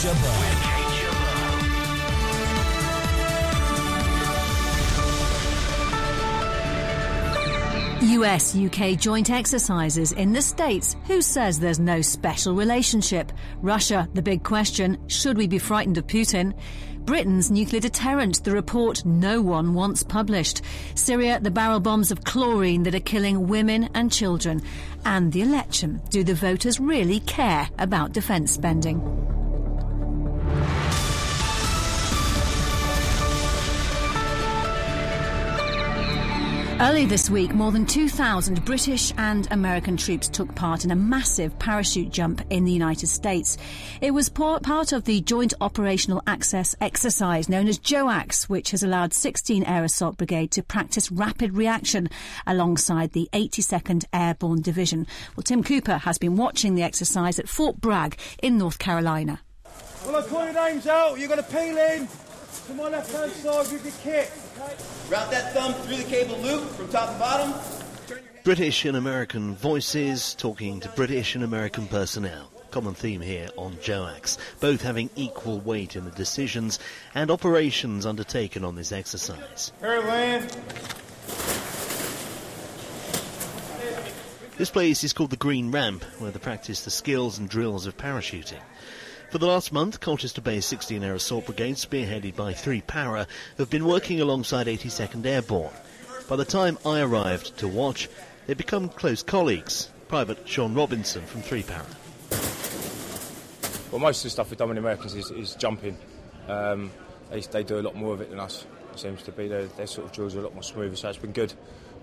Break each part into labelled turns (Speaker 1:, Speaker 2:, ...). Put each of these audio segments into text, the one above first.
Speaker 1: Jabbar.
Speaker 2: US UK joint exercises in the States. Who says there's no special relationship? Russia, the big question. Should we be frightened of Putin? Britain's nuclear deterrent, the report no one wants published. Syria, the barrel bombs of chlorine that are killing women and children. And the election. Do the voters really care about defence spending? Early this week, more than 2,000 British and American troops took part in a massive parachute jump in the United States. It was part of the Joint Operational Access exercise known as JOAX, which has allowed 16 Air Assault Brigade to practice rapid reaction alongside the 82nd Airborne Division. Well, Tim Cooper has been watching the exercise at Fort Bragg in North Carolina.
Speaker 3: Well, I call your names out. You're going to peel in to my left hand side with your kit.
Speaker 4: Route that thumb through the cable loop from top to bottom.
Speaker 5: British and American voices talking to British and American personnel. Common theme here on JOAX, both having equal weight in the decisions and operations undertaken on this exercise.
Speaker 3: Here, land.
Speaker 5: This place is called the Green Ramp, where they practice the skills and drills of parachuting. For the last month, Colchester Bay's 16 Air Assault Brigade, spearheaded by 3 Para, have been working alongside 82nd Airborne. By the time I arrived to watch, they'd become close colleagues. Private Sean Robinson from 3 Para.
Speaker 6: Well, most of the stuff we've done with the Americans is, is jumping. Um, they, they, do a lot more of it than us, it seems to be. Their, their sort of drills are a lot more smoother, so it's been good,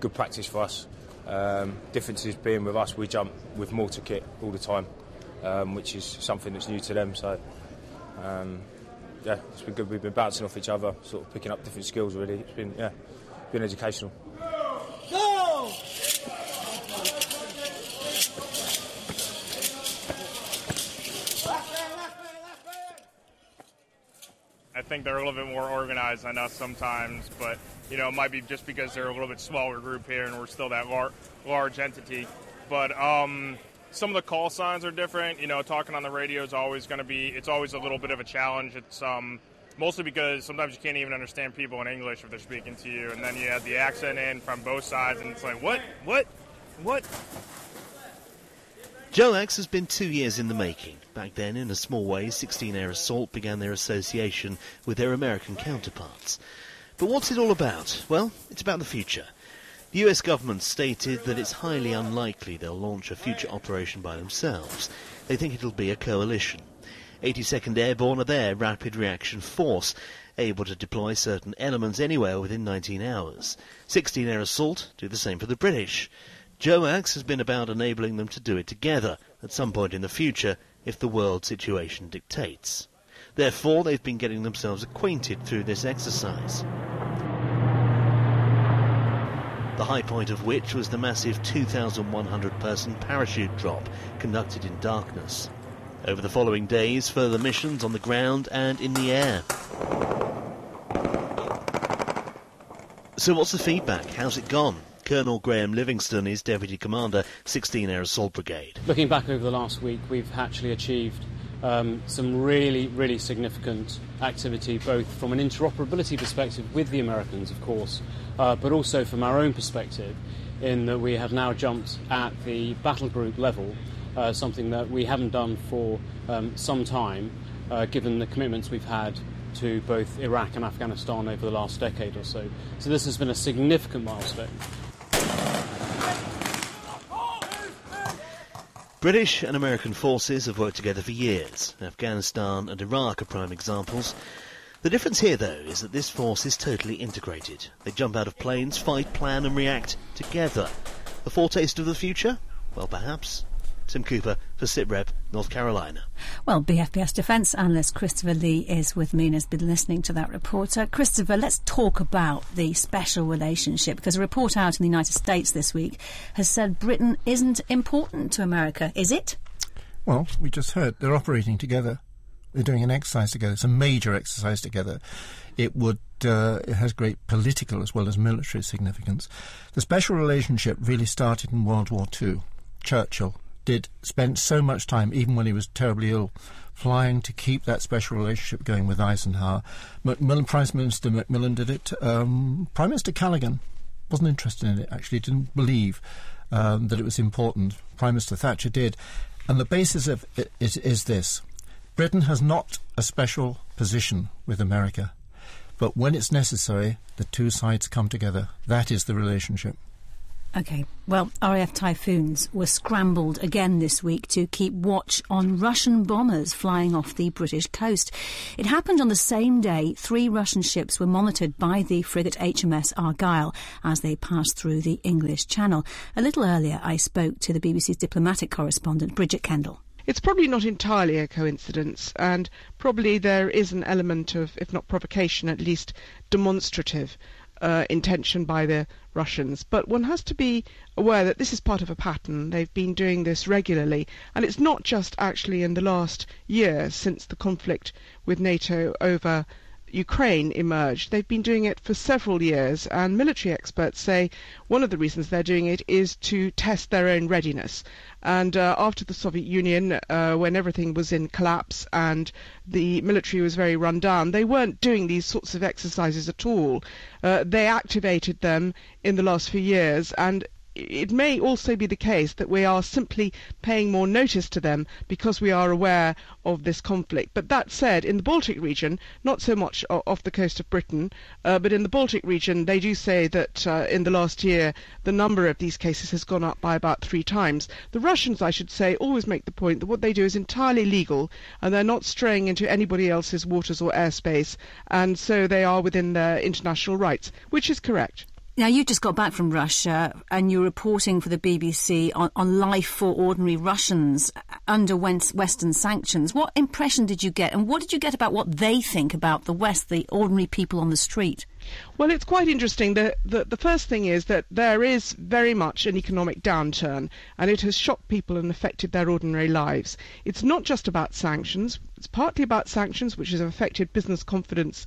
Speaker 6: good practice for us. Um, differences being with us, we jump with mortar kit all the time um, which is something that's new to them. So, um, yeah, it's been good. We've been bouncing off each other, sort of picking up different skills. Really, it's been yeah, been educational. Go!
Speaker 7: I think they're a little bit more organized than us sometimes, but you know, it might be just because they're a little bit smaller group here and we're still that lar- large entity. But um, some of the call signs are different. You know, talking on the radio is always going to be, it's always a little bit of a challenge. It's um, mostly because sometimes you can't even understand people in English if they're speaking to you. And then you have the accent in from both sides, and it's like, what? What? What?
Speaker 5: JOAX has been two years in the making. Back then, in a small way, 16 Air Assault began their association with their American counterparts. But what's it all about? Well, it's about the future. The US government stated that it's highly unlikely they'll launch a future operation by themselves. They think it'll be a coalition. 82nd Airborne are their rapid reaction force, able to deploy certain elements anywhere within 19 hours. 16 Air Assault do the same for the British. JOAX has been about enabling them to do it together at some point in the future if the world situation dictates. Therefore, they've been getting themselves acquainted through this exercise the high point of which was the massive 2,100 person parachute drop conducted in darkness. Over the following days, further missions on the ground and in the air. So, what's the feedback? How's it gone? Colonel Graham Livingston is Deputy Commander, 16 Air Assault Brigade.
Speaker 8: Looking back over the last week, we've actually achieved um, some really, really significant activity, both from an interoperability perspective with the Americans, of course, uh, but also from our own perspective, in that we have now jumped at the battle group level, uh, something that we haven't done for um, some time, uh, given the commitments we've had to both Iraq and Afghanistan over the last decade or so. So this has been a significant milestone.
Speaker 5: British and American forces have worked together for years. Afghanistan and Iraq are prime examples. The difference here, though, is that this force is totally integrated. They jump out of planes, fight, plan, and react together. A foretaste of the future? Well, perhaps. Tim Cooper for SITREP, North Carolina.
Speaker 2: Well, BFBS defence analyst Christopher Lee is with me and has been listening to that report. Uh, Christopher, let's talk about the special relationship because a report out in the United States this week has said Britain isn't important to America, is it?
Speaker 9: Well, we just heard they're operating together. They're doing an exercise together. It's a major exercise together. It would uh, it has great political as well as military significance. The special relationship really started in World War II. Churchill did spent so much time, even when he was terribly ill, flying to keep that special relationship going with Eisenhower. Macmillan, Prime Minister Macmillan did it. Um, Prime Minister Callaghan wasn't interested in it, actually, didn't believe um, that it was important. Prime Minister Thatcher did. And the basis of it is, is this Britain has not a special position with America. But when it's necessary, the two sides come together. That is the relationship.
Speaker 2: Okay. Well, RAF Typhoons were scrambled again this week to keep watch on Russian bombers flying off the British coast. It happened on the same day three Russian ships were monitored by the frigate HMS Argyll as they passed through the English Channel. A little earlier, I spoke to the BBC's diplomatic correspondent, Bridget Kendall.
Speaker 1: It's probably not entirely a coincidence, and probably there is an element of, if not provocation, at least demonstrative uh, intention by the Russians. But one has to be aware that this is part of a pattern. They've been doing this regularly, and it's not just actually in the last year since the conflict with NATO over Ukraine emerged. They've been doing it for several years, and military experts say one of the reasons they're doing it is to test their own readiness. And uh, after the Soviet Union, uh, when everything was in collapse and the military was very run down, they weren't doing these sorts of exercises at all. Uh, they activated them in the last few years, and it may also be the case that we are simply paying more notice to them because we are aware of this conflict. But that said, in the Baltic region, not so much off the coast of Britain, uh, but in the Baltic region, they do say that uh, in the last year the number of these cases has gone up by about three times. The Russians, I should say, always make the point that what they do is entirely legal and they're not straying into anybody else's waters or airspace, and so they are within their international rights, which is correct.
Speaker 2: Now, you just got back from Russia and you're reporting for the BBC on, on life for ordinary Russians uh, under Western sanctions. What impression did you get, and what did you get about what they think about the West, the ordinary people on the street?
Speaker 1: Well, it's quite interesting. The, the, the, first thing is that there is very much an economic downturn, and it has shocked people and affected their ordinary lives. It's not just about sanctions, it's partly about sanctions, which has affected business confidence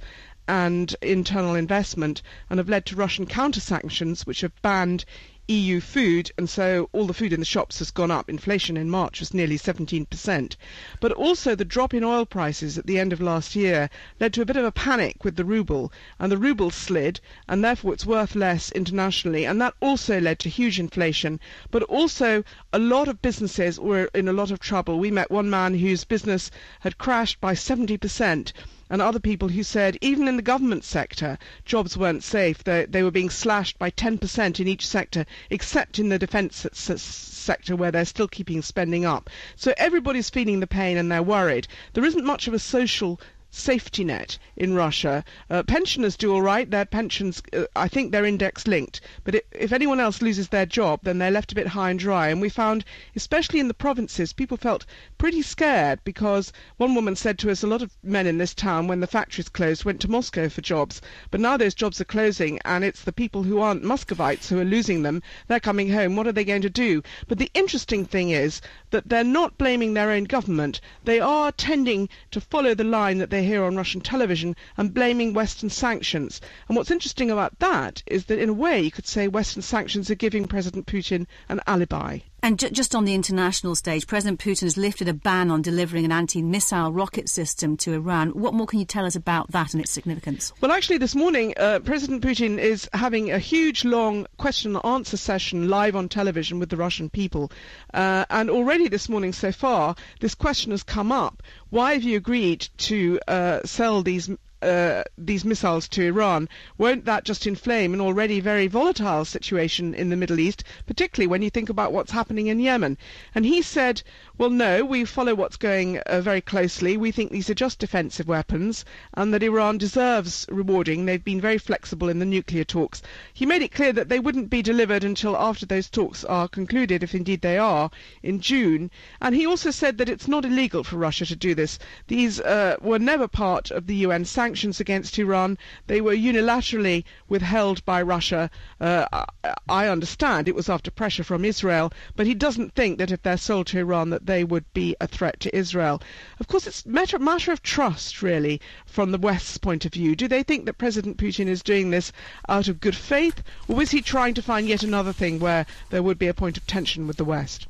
Speaker 1: and internal investment and have led to Russian counter sanctions, which have banned EU food, and so all the food in the shops has gone up. Inflation in March was nearly 17%. But also the drop in oil prices at the end of last year led to a bit of a panic with the ruble, and the ruble slid, and therefore it's worth less internationally, and that also led to huge inflation. But also a lot of businesses were in a lot of trouble. We met one man whose business had crashed by 70% and other people who said even in the government sector, jobs weren't safe. They, they were being slashed by 10% in each sector, except in the defence sector where they're still keeping spending up. So everybody's feeling the pain and they're worried. There isn't much of a social safety net in Russia. Uh, pensioners do all right. Their pensions, uh, I think they're index linked. But it, if anyone else loses their job, then they're left a bit high and dry. And we found, especially in the provinces, people felt pretty scared because one woman said to us, a lot of men in this town, when the factories closed, went to Moscow for jobs. But now those jobs are closing, and it's the people who aren't Muscovites who are losing them. They're coming home. What are they going to do? But the interesting thing is that they're not blaming their own government. They are tending to follow the line that they they hear on Russian television and blaming Western sanctions. And what's interesting about that is that, in a way, you could say Western sanctions are giving President Putin an alibi.
Speaker 2: And ju- just on the international stage, President Putin has lifted a ban on delivering an anti missile rocket system to Iran. What more can you tell us about that and its significance?
Speaker 1: Well, actually, this morning, uh, President Putin is having a huge, long question and answer session live on television with the Russian people. Uh, and already this morning, so far, this question has come up. Why have you agreed to uh, sell these uh, these missiles to Iran, won't that just inflame an already very volatile situation in the Middle East, particularly when you think about what's happening in Yemen? And he said, well, no, we follow what's going uh, very closely. We think these are just defensive weapons and that Iran deserves rewarding. They've been very flexible in the nuclear talks. He made it clear that they wouldn't be delivered until after those talks are concluded, if indeed they are, in June. And he also said that it's not illegal for Russia to do this. These uh, were never part of the UN sanctions against Iran. They were unilaterally withheld by Russia. Uh, I understand it was after pressure from Israel, but he doesn't think that if they're sold to Iran that they would be a threat to Israel. Of course, it's a matter, matter of trust, really, from the West's point of view. Do they think that President Putin is doing this out of good faith, or is he trying to find yet another thing where there would be a point of tension with the West?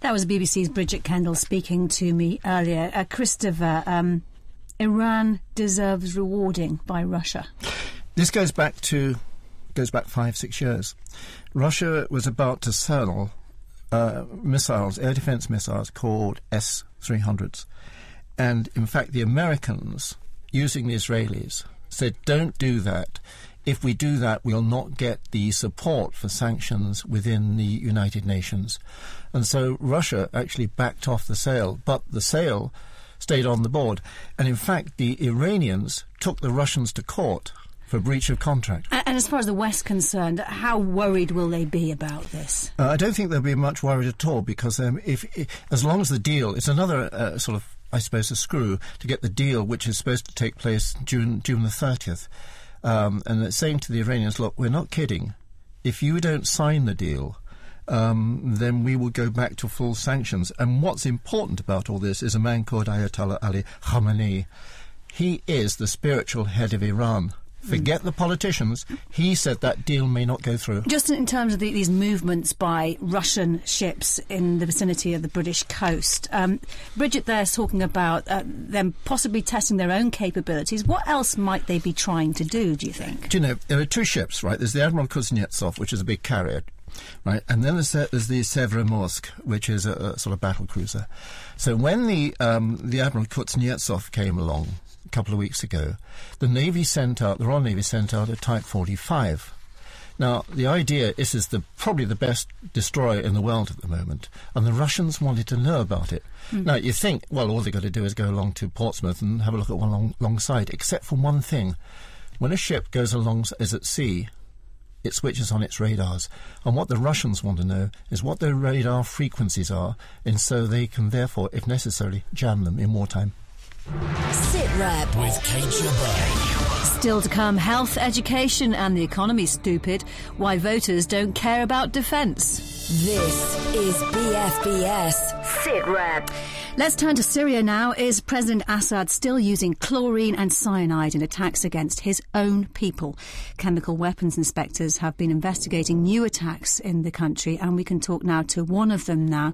Speaker 2: That was BBC's Bridget Kendall speaking to me earlier. Uh, Christopher, um, Iran deserves rewarding by Russia.
Speaker 9: This goes back to goes back five six years. Russia was about to sell uh, missiles, air defense missiles called S three hundreds, and in fact the Americans using the Israelis said, "Don't do that." If we do that, we'll not get the support for sanctions within the United Nations. And so Russia actually backed off the sale, but the sale stayed on the board. And in fact, the Iranians took the Russians to court for breach of contract.
Speaker 2: And as far as the West concerned, how worried will they be about this?
Speaker 9: Uh, I don't think they'll be much worried at all because um, if, if, as long as the deal, it's another uh, sort of, I suppose, a screw to get the deal, which is supposed to take place June June the thirtieth. Um, and it's saying to the Iranians, look, we're not kidding. If you don't sign the deal, um, then we will go back to full sanctions. And what's important about all this is a man called Ayatollah Ali Khamenei. He is the spiritual head of Iran. Forget the politicians. He said that deal may not go through.
Speaker 2: Just in terms of the, these movements by Russian ships in the vicinity of the British coast, um, Bridget there's talking about uh, them possibly testing their own capabilities. What else might they be trying to do, do you think?
Speaker 9: Do you know, there are two ships, right? There's the Admiral Kuznetsov, which is a big carrier, right? And then there's, there's the Severomorsk, which is a, a, sort of battle cruiser. So when the, um, the Admiral Kuznetsov came along, a couple of weeks ago, the Navy sent out, the Royal Navy sent out a Type 45. Now, the idea is, is the, probably the best destroyer in the world at the moment, and the Russians wanted to know about it. Mm. Now, you think, well, all they've got to do is go along to Portsmouth and have a look at one along, alongside, except for one thing. When a ship goes along, is at sea, it switches on its radars. And what the Russians want to know is what their radar frequencies are, and so they can therefore, if necessary, jam them in wartime.
Speaker 10: Sit Rep
Speaker 11: with Kate Jabbar.
Speaker 2: Still to come, health, education, and the economy stupid. Why voters don't care about defence.
Speaker 10: This is BFBS Sit Rep.
Speaker 2: Let's turn to Syria now. Is President Assad still using chlorine and cyanide in attacks against his own people? Chemical weapons inspectors have been investigating new attacks in the country, and we can talk now to one of them now.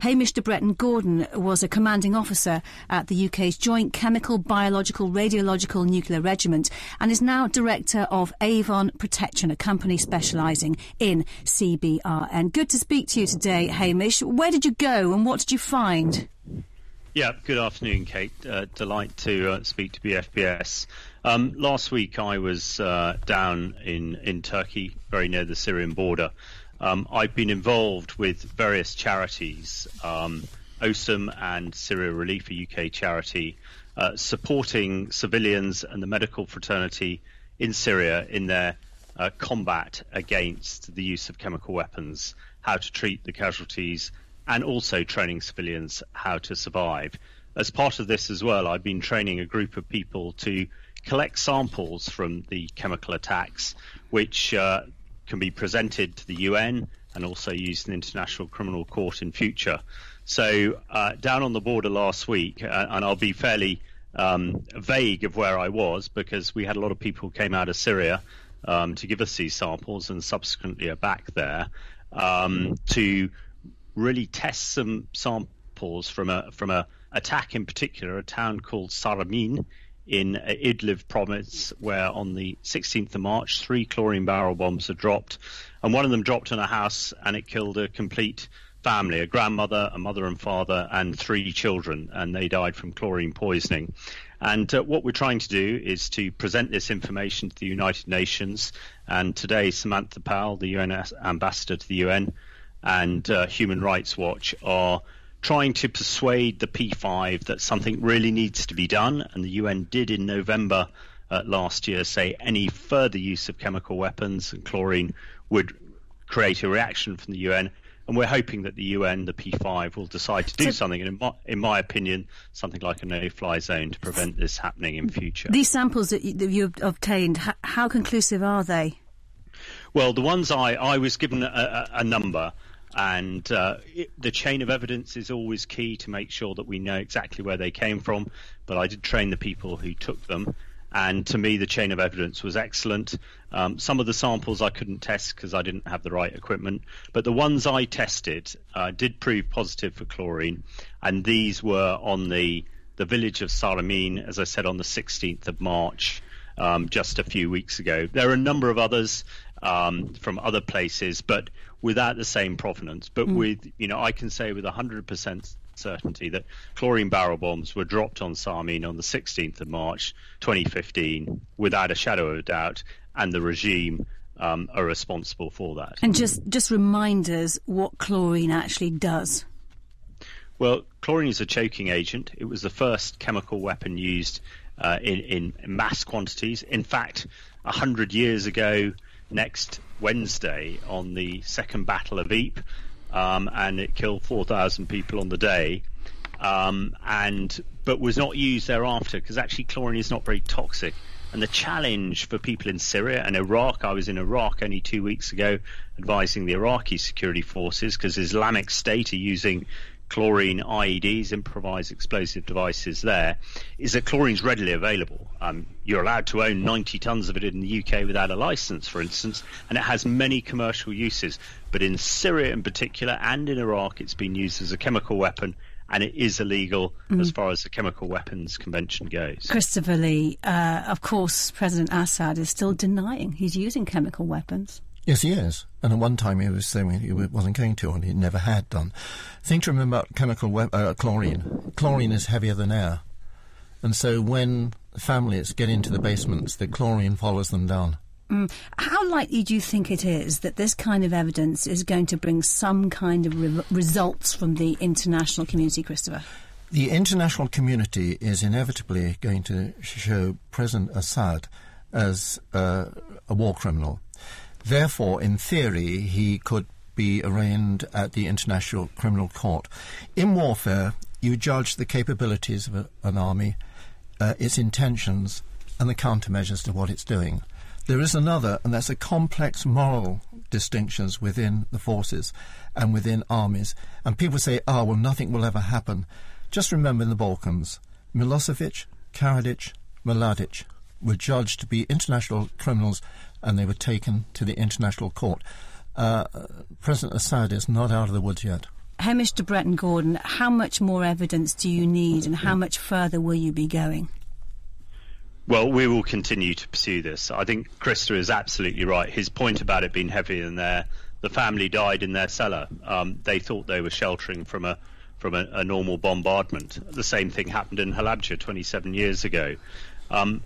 Speaker 2: Hamish de Bretton Gordon was a commanding officer at the UK's Joint Chemical, Biological, Radiological Nuclear Regiment and is now director of Avon Protection, a company specialising in CBRN. Good to speak to you today, Hamish. Where did you go and what did you find?
Speaker 12: Yeah, good afternoon, Kate. Uh, delight to uh, speak to BFBS. Um, last week I was uh, down in, in Turkey, very near the Syrian border. Um, I've been involved with various charities, um, OSAM and Syria Relief, a UK charity, uh, supporting civilians and the medical fraternity in Syria in their uh, combat against the use of chemical weapons, how to treat the casualties, and also training civilians how to survive. As part of this as well, I've been training a group of people to collect samples from the chemical attacks, which uh, can be presented to the UN and also used in the International Criminal Court in future. So, uh, down on the border last week, uh, and I'll be fairly um, vague of where I was because we had a lot of people who came out of Syria um, to give us these samples and subsequently are back there um, to really test some samples from a from a attack in particular, a town called Saramin in Idlib province, where on the 16th of March, three chlorine barrel bombs were dropped, and one of them dropped on a house and it killed a complete family, a grandmother, a mother and father, and three children, and they died from chlorine poisoning. And uh, what we're trying to do is to present this information to the United Nations. And today, Samantha Power, the UN ambassador to the UN, and uh, Human Rights Watch are trying to persuade the P5 that something really needs to be done. And the UN did in November uh, last year say any further use of chemical weapons and chlorine would create a reaction from the UN. And we're hoping that the UN, the P5, will decide to do so, something. And in my, in my, opinion, something like a no-fly zone to prevent this happening in future.
Speaker 2: These samples that, you, that you've obtained, how, how conclusive are they?
Speaker 12: Well, the ones I, I was given a, a, a number and uh, it, the chain of evidence is always key to make sure that we know exactly where they came from. But I did train the people who took them, And to me, the chain of evidence was excellent. Um, some of the samples I couldn't test because I didn't have the right equipment, but the ones I tested uh, did prove positive for chlorine, and these were on the the village of Sarameen, as I said, on the 16th of March, um, just a few weeks ago. There are a number of others um, from other places, but without the same provenance. But mm. with, you know, I can say with 100% certainty that chlorine barrel bombs were dropped on Sarameen on the 16th of March 2015 without a shadow of a doubt, and the regime um, are responsible for that.
Speaker 2: And just, just remind us what chlorine actually does.
Speaker 12: Well, chlorine is a choking agent. It was the first chemical weapon used uh, in, in mass quantities. In fact, 100 years ago, next Wednesday, on the Second Battle of Ypres, um, and it killed 4,000 people on the day. Um, and but was not used thereafter because actually chlorine is not very toxic. And the challenge for people in Syria and Iraq, I was in Iraq only two weeks ago advising the Iraqi security forces because Islamic State are using chlorine IEDs, improvised explosive devices there, is that chlorine is readily available. Um, you're allowed to own 90 tons of it in the UK without a license, for instance, and it has many commercial uses. But in Syria in particular and in Iraq, it's been used as a chemical weapon and it is illegal mm. as far as the Chemical Weapons Convention goes.
Speaker 2: Christopher Lee, uh, of course, President Assad is still denying he's using chemical weapons.
Speaker 9: Yes, he is. And at one time he was saying he wasn't going to, and he never had done. Thing to remember about chemical we- uh, chlorine. Chlorine is heavier than air. And so when families get into the basements, the chlorine follows them down.
Speaker 2: Mm. How likely do you think it is that this kind of evidence is going to bring some kind of re- results from the international community, Christopher?
Speaker 9: The international community is inevitably going to show President Assad as uh, a war criminal. Therefore, in theory, he could be arraigned at the International Criminal Court. In warfare, you judge the capabilities of a, an army, uh, its intentions, and the countermeasures to what it's doing. There is another, and that's a complex moral distinctions within the forces and within armies. And people say, oh, well, nothing will ever happen. Just remember in the Balkans, Milosevic, Karadzic, Mladic were judged to be international criminals and they were taken to the international court. Uh, President Assad is not out of the woods yet.
Speaker 2: Hamish de Bretton Gordon, how much more evidence do you need and how much further will you be going?
Speaker 12: Well, we will continue to pursue this. I think Krista is absolutely right. His point about it being heavier than there, the family died in their cellar. Um, they thought they were sheltering from a from a, a, normal bombardment. The same thing happened in Halabja 27 years ago. Um,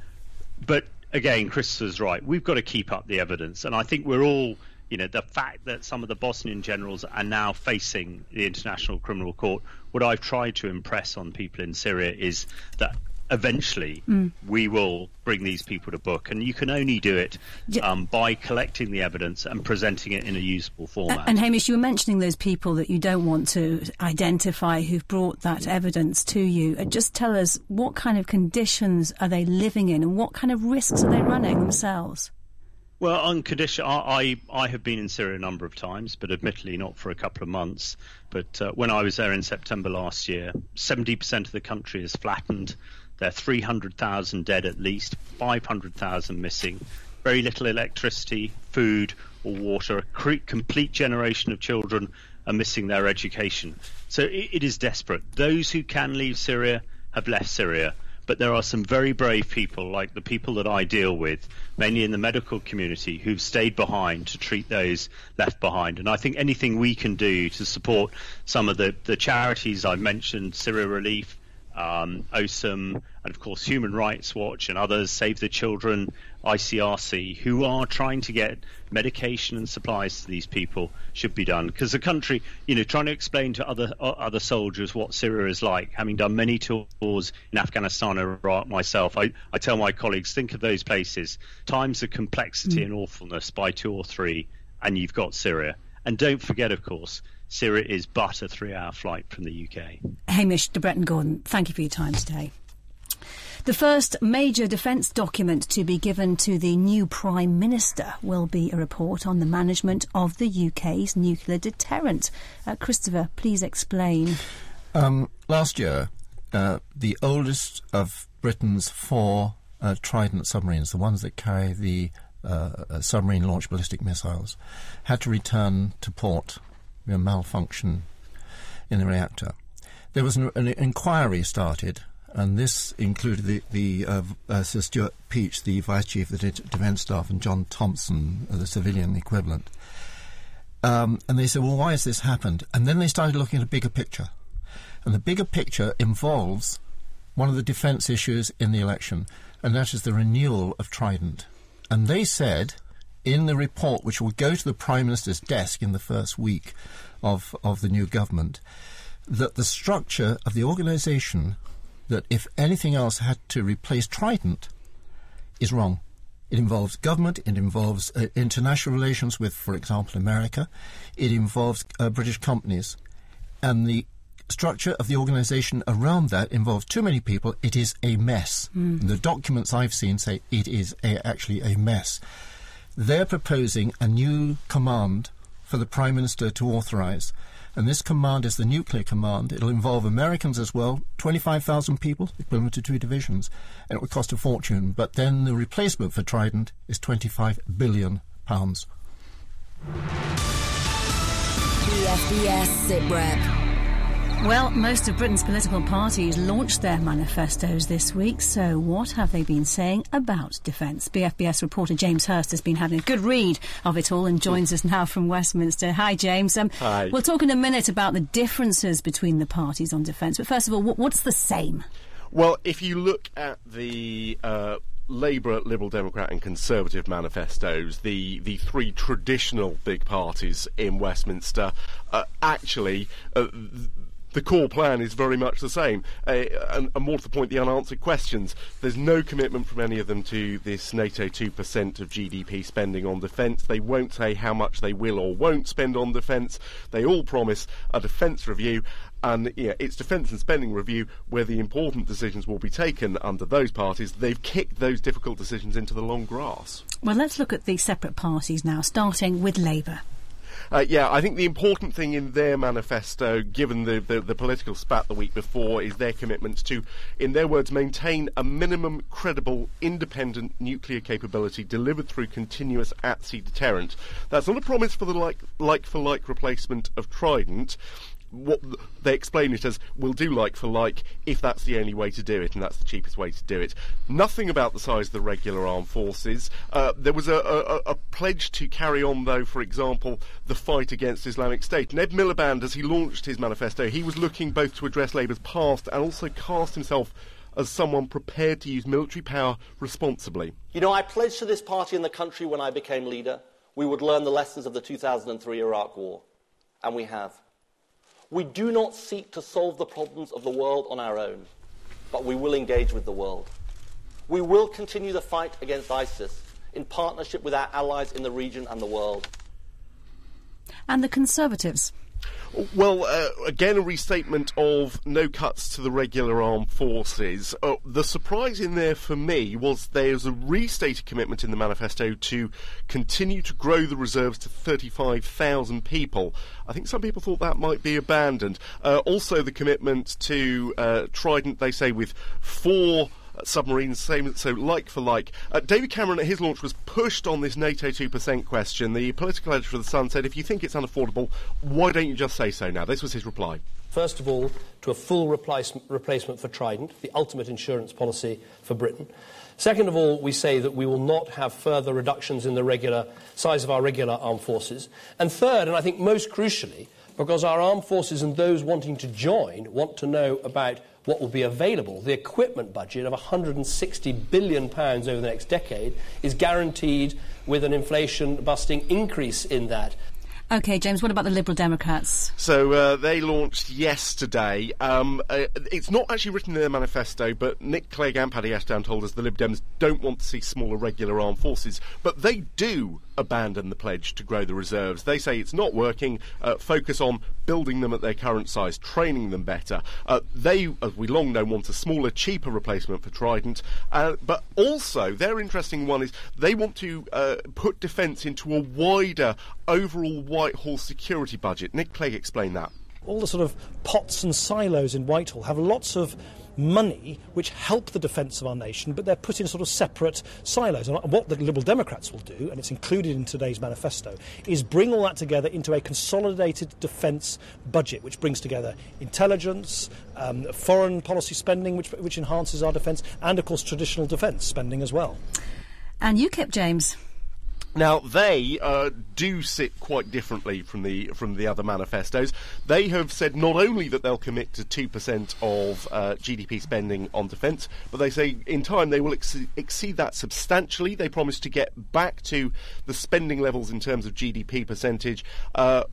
Speaker 12: but again, Krista's right. We've got to keep up the evidence, and I think we're all you know, the fact that some of the Bosnian generals are now facing the International Criminal Court, what I've tried to impress on people in Syria is that eventually mm. we will bring these people to book and you can only do it um, by collecting the evidence and presenting it in a usable format
Speaker 2: and hamish you were mentioning those people that you don't want to identify who've brought that evidence to you uh, just tell us what kind of conditions are they living in and what kind of risks are they running themselves
Speaker 12: well, on condition, I, I have been in Syria a number of times, but admittedly not for a couple of months. But uh, when I was there in September last year, 70% of the country is flattened. There are 300,000 dead at least, 500,000 missing, very little electricity, food, or water. A complete generation of children are missing their education. So it, it is desperate. Those who can leave Syria have left Syria. But there are some very brave people, like the people that I deal with, mainly in the medical community, who've stayed behind to treat those left behind. And I think anything we can do to support some of the, the charities I've mentioned, Syria Relief, um, OSOM, and of course Human Rights Watch and others, Save the Children, ICRC, who are trying to get medication and supplies to these people, should be done. Because the country, you know, trying to explain to other uh, other soldiers what Syria is like, having done many tours in Afghanistan and Iraq myself, I, I tell my colleagues, think of those places, times of complexity mm. and awfulness by two or three, and you've got Syria. And don't forget, of course, Syria is but a three hour flight from the UK.
Speaker 2: Hamish de Bretton Gordon, thank you for your time today. The first major defence document to be given to the new Prime Minister will be a report on the management of the UK's nuclear deterrent. Uh, Christopher, please explain.
Speaker 9: Um, last year, uh, the oldest of Britain's four uh, Trident submarines, the ones that carry the uh, submarine launched ballistic missiles, had to return to port, you know, malfunction in the reactor. There was an, an inquiry started and this included the, the uh, uh, Sir Stuart Peach, the Vice Chief of the Defence Staff, and Jon Thompson, uh, the civilian equivalent. Um, and they said, well, why has this happened? And then they started looking at a bigger picture. And the bigger picture involves one of the defence issues in the election, and that is the renewal of Trident. And they said in the report, which will go to the Prime Minister's desk in the first week of, of the new government, that the structure of the organisation that if anything else had to replace Trident is wrong. It involves government, it involves uh, international relations with, for example, America, it involves uh, British companies, and the structure of the organisation around that involves too many people. It is a mess. Mm. The documents I've seen say it is a, actually a mess. They're proposing a new command for the Prime Minister to authorise and this command is the nuclear command. It'll involve Americans as well, 25,000 people, equivalent to two divisions, and it would cost a fortune. But then the replacement for Trident is 25 billion pounds.
Speaker 10: BFBS SITREP.
Speaker 2: Well, most of Britain's political parties launched their manifestos this week, so what have they been saying about defence? BFBS reporter James Hurst has been having a good read of it all and joins us now from Westminster. Hi, James. Um,
Speaker 13: Hi.
Speaker 2: We'll talk in a minute about the differences between the parties on defence, but first of all, what's the same?
Speaker 13: Well, if you look at the uh, Labour, Liberal Democrat, and Conservative manifestos, the the three traditional big parties in Westminster, uh, actually. Uh, the core plan is very much the same. Uh, and, and, more to the point, the unanswered questions. There's no commitment from any of them to this NATO 2% of GDP spending on defence. They won't say how much they will or won't spend on defence. They all promise a defence review. And yeah, it's defence and spending review where the important decisions will be taken under those parties. They've kicked those difficult decisions into the long grass.
Speaker 2: Well, let's look at the separate parties now, starting with Labour.
Speaker 13: Uh, yeah, I think the important thing in their manifesto, given the, the, the, political spat the week before, is their commitment to, in their words, maintain a minimum credible, independent nuclear capability delivered through continuous at-sea deterrent. That's not a promise for the like, like-for-like replacement of Trident what they explain it as we'll do like for like if that's the only way to do it and that's the cheapest way to do it. Nothing about the size of the regular armed forces. Uh, there was a, a, a, pledge to carry on, though, for example, the fight against Islamic State. Ed Miliband, as he launched his manifesto, he was looking both to address Labour's past and also cast himself as someone prepared to use military power responsibly.
Speaker 14: You know, I pledged to this party and the country when I became leader we would learn the lessons of the 2003 Iraq War, and we have. We do not seek to solve the problems of the world on our own, but we will engage with the world. We will continue the fight against ISIS in partnership with our allies in the region and the world.
Speaker 2: And the Conservatives?
Speaker 13: Well, uh, again, a restatement of no cuts to the regular armed forces. Uh, the surprise in there for me was there's a restated commitment in the manifesto to continue to grow the reserves to 35,000 people. I think some people thought that might be abandoned. Uh, also, the commitment to uh, Trident, they say, with four submarines, same so like for like. Uh, David Cameron at his launch was pushed on this NATO 2% question. The political editor of The Sun said, if you think it's unaffordable, why don't you just say so now? This was his reply.
Speaker 15: First of all, to a full replace, replacement for Trident, the ultimate insurance policy for Britain. Second of all, we say that we will not have further reductions in the regular size of our regular armed forces. And third, and I think most crucially, because our armed forces and those wanting to join want to know about what will be available. The equipment budget of £160 billion over the next decade is guaranteed with an inflation busting increase in that.
Speaker 2: Okay, James, what about the Liberal Democrats?
Speaker 13: So uh, they launched yesterday. Um, uh, it's not actually written in their manifesto, but Nick Clegg and Paddy Ashdown told us the Lib Dems don't want to see smaller regular armed forces, but they do abandon the pledge to grow the reserves. They say it's not working. Uh, focus on building them at their current size, training them better. Uh, they, as we long know, want a smaller, cheaper replacement for Trident. Uh, but also, their interesting one is they want to uh, put defence into a wider overall Whitehall security budget. Nick Clegg explained that.
Speaker 15: all the sort of pots and silos in Whitehall have lots of money which help the defence of our nation, but they're put in sort of separate silos. And what the Liberal Democrats will do, and it's included in today's manifesto, is bring all that together into a consolidated defence budget, which brings together intelligence, um, foreign policy spending, which, which enhances our defence, and of course traditional defence spending as well.
Speaker 2: And UKIP, James.
Speaker 13: Now they uh, do sit quite differently from the from the other manifestos. They have said not only that they'll commit to two percent of uh, GDP spending on defence, but they say in time they will ex- exceed that substantially. They promise to get back to the spending levels in terms of GDP percentage. Uh,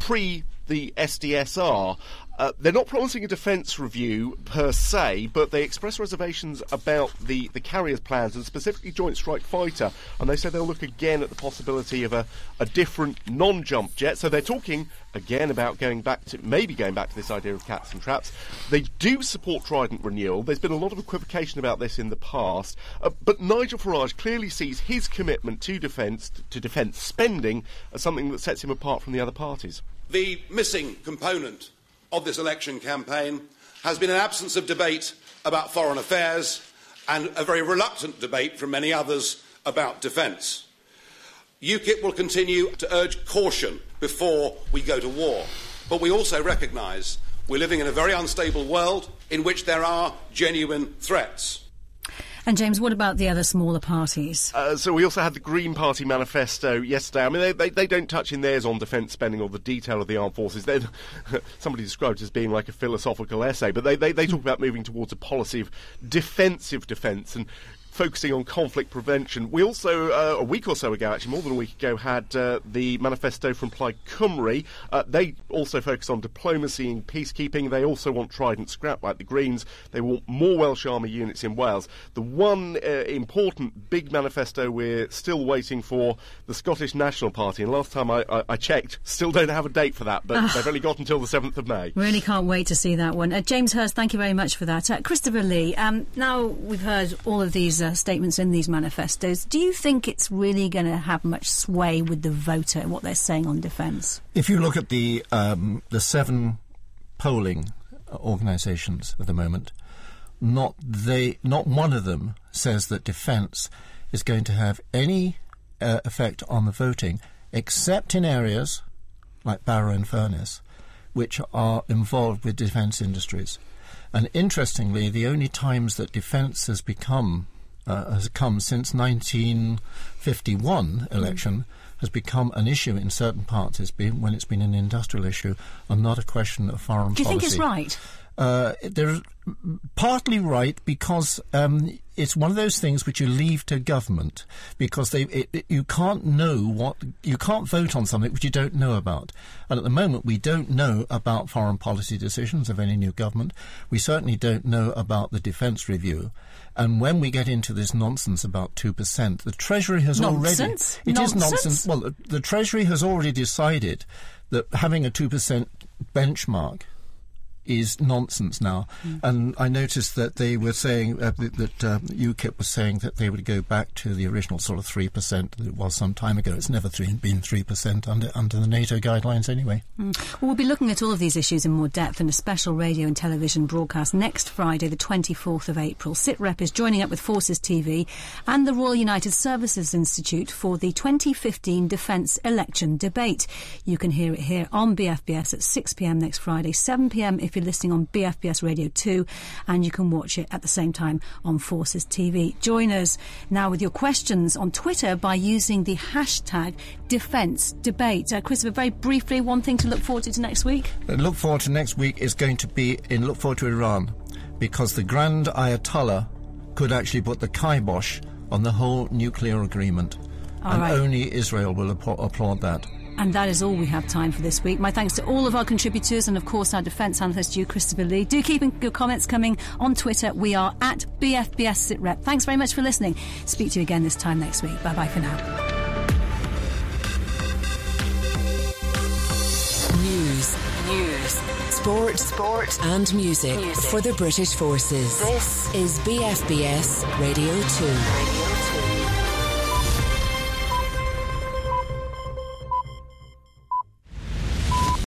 Speaker 13: pre the SDSR. Uh, they're not promising a defence review per se, but they express reservations about the, the carriers' plans and specifically Joint Strike Fighter. And they say they'll look again at the possibility of a, a different non jump jet. So they're talking again about going back to maybe going back to this idea of cats and traps. They do support Trident renewal. There's been a lot of equivocation about this in the past, uh, but Nigel Farage clearly sees his commitment to defence to defence spending as something that sets him apart from the other parties.
Speaker 16: The missing component of this election campaign has been an absence of debate about foreign affairs and a very reluctant debate from many others about defence. UKIP will continue to urge caution before we go to war, but we also recognise we're living in a very unstable world in which there are genuine threats.
Speaker 2: And James, what about the other smaller parties?
Speaker 13: Uh, so we also had the Green Party manifesto yesterday. I mean, they, they, they don't touch in theirs on defence spending or the detail of the armed forces. They're, somebody described it as being like a philosophical essay, but they, they, they talk about moving towards a policy of defensive defence and focusing on conflict prevention. We also, uh, a week or so ago, actually more than a week ago, had uh, the manifesto from Plaid Cymru. Uh, they also focus on diplomacy and peacekeeping. They also want Trident scrap like the Greens. They want more Welsh Army units in Wales. The one uh, important big manifesto we're still waiting for the Scottish National Party. And last time I, I, I checked, still don't have a date for that, but
Speaker 2: Ah.
Speaker 13: they've only got until the 7th of May.
Speaker 2: Really can't wait to see that one. Uh, James Hurst, thank you very much for that. Uh, Christopher Lee, um, now we've heard all of these uh, statements in these manifestos. Do you think it's really going to have much sway with the voter and what they're saying on defence?
Speaker 9: If you look at the um, the seven polling organisations at the moment, not they, not one of them says that defence is going to have any uh, effect on the voting, except in areas like Barrow and Furness, which are involved with defence industries. And interestingly, the only times that defence has become uh, has come since 1951 election has become an issue in certain parts. It's been when it's been an industrial issue and not a question of foreign policy.
Speaker 2: Do you
Speaker 9: policy.
Speaker 2: think it's right?
Speaker 9: Uh, they're partly right because um, it's one of those things which you leave to government because they it, it- you can't know what you can't vote on something which you don't know about. And at the moment, we don't know about foreign policy decisions of any new government. We certainly don't know about the defence review. And when we get into this nonsense about two percent, the Treasury has
Speaker 2: Nonsense?
Speaker 9: already it is
Speaker 2: Nonsense?
Speaker 9: nonsense. Well, the- the Treasury has already decided that having a two percent benchmark is nonsense now. And I noticed that they were saying uh, that, that uh, UKIP was saying that they would go back to the original sort of three percent that it was some time ago. It's never three, been three percent under under the NATO guidelines anyway.
Speaker 2: Mm. Well, we'll be looking at all of these issues in more depth in a special radio and television broadcast next Friday, the 24th of April. SITREP is joining up with Forces TV and the Royal United Services Institute for the 2015 Defence Election Debate. You can hear it here on BFBS at 6pm next Friday, 7pm if you're listening on BFBS Radio 2, and you can watch it at the same time on Forces TV. Join us now with your questions on Twitter by using the hashtag Defence Debate. Uh, Christopher, very briefly, one thing to look forward to, to next week?
Speaker 9: Uh, look forward to next week is going to be in look forward to Iran because the Grand Ayatollah could actually put the kibosh on the whole nuclear agreement,
Speaker 2: All
Speaker 9: and
Speaker 2: right.
Speaker 9: only Israel will applaud that.
Speaker 2: And that is all we have time for this week. My thanks to all of our contributors and, of course, our defence analyst, you, Christopher Lee. Do keep your comments coming on Twitter. We are at BFBS SitRep. Thanks very much for listening. Speak to you again this time next week. Bye bye for now.
Speaker 10: News, news, sport, sport, and music, for the British forces. This is BFBS Radio 2.